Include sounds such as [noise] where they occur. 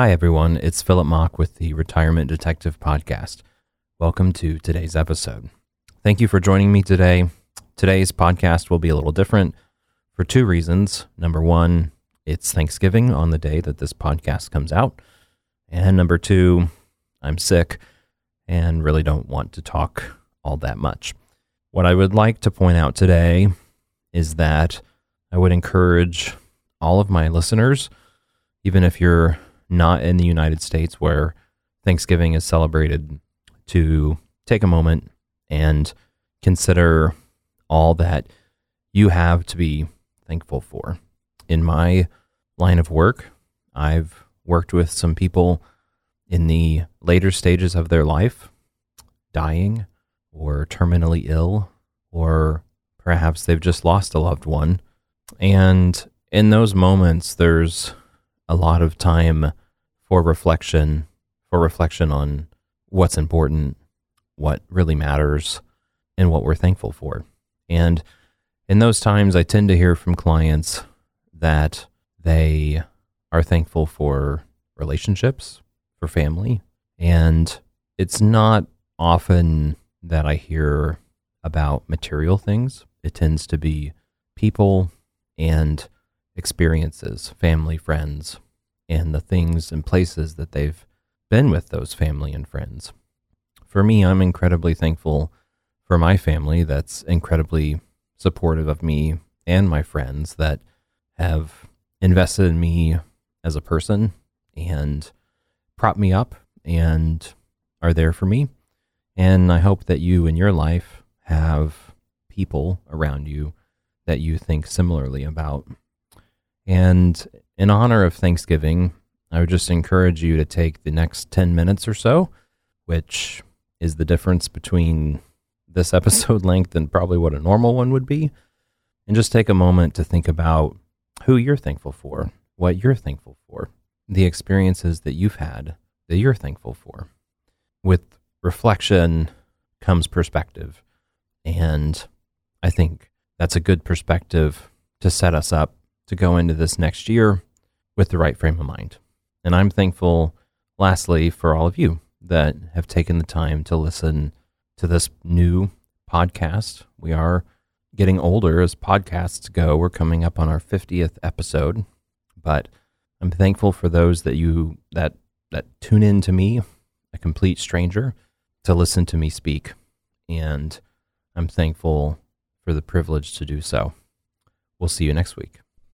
Hi, everyone. It's Philip Mock with the Retirement Detective Podcast. Welcome to today's episode. Thank you for joining me today. Today's podcast will be a little different for two reasons. Number one, it's Thanksgiving on the day that this podcast comes out. And number two, I'm sick and really don't want to talk all that much. What I would like to point out today is that I would encourage all of my listeners, even if you're not in the United States where Thanksgiving is celebrated, to take a moment and consider all that you have to be thankful for. In my line of work, I've worked with some people in the later stages of their life, dying or terminally ill, or perhaps they've just lost a loved one. And in those moments, there's a lot of time for reflection, for reflection on what's important, what really matters, and what we're thankful for. And in those times, I tend to hear from clients that they are thankful for relationships, for family. And it's not often that I hear about material things, it tends to be people and experiences, family, friends, and the things and places that they've been with those family and friends. For me, I'm incredibly thankful for my family that's incredibly supportive of me and my friends that have invested in me as a person and prop me up and are there for me. And I hope that you in your life have people around you that you think similarly about. And in honor of Thanksgiving, I would just encourage you to take the next 10 minutes or so, which is the difference between this [laughs] episode length and probably what a normal one would be, and just take a moment to think about who you're thankful for, what you're thankful for, the experiences that you've had that you're thankful for. With reflection comes perspective. And I think that's a good perspective to set us up to go into this next year with the right frame of mind. And I'm thankful, lastly, for all of you that have taken the time to listen to this new podcast. We are getting older as podcasts go. We're coming up on our 50th episode, but I'm thankful for those that you that that tune in to me, a complete stranger, to listen to me speak. And I'm thankful for the privilege to do so. We'll see you next week.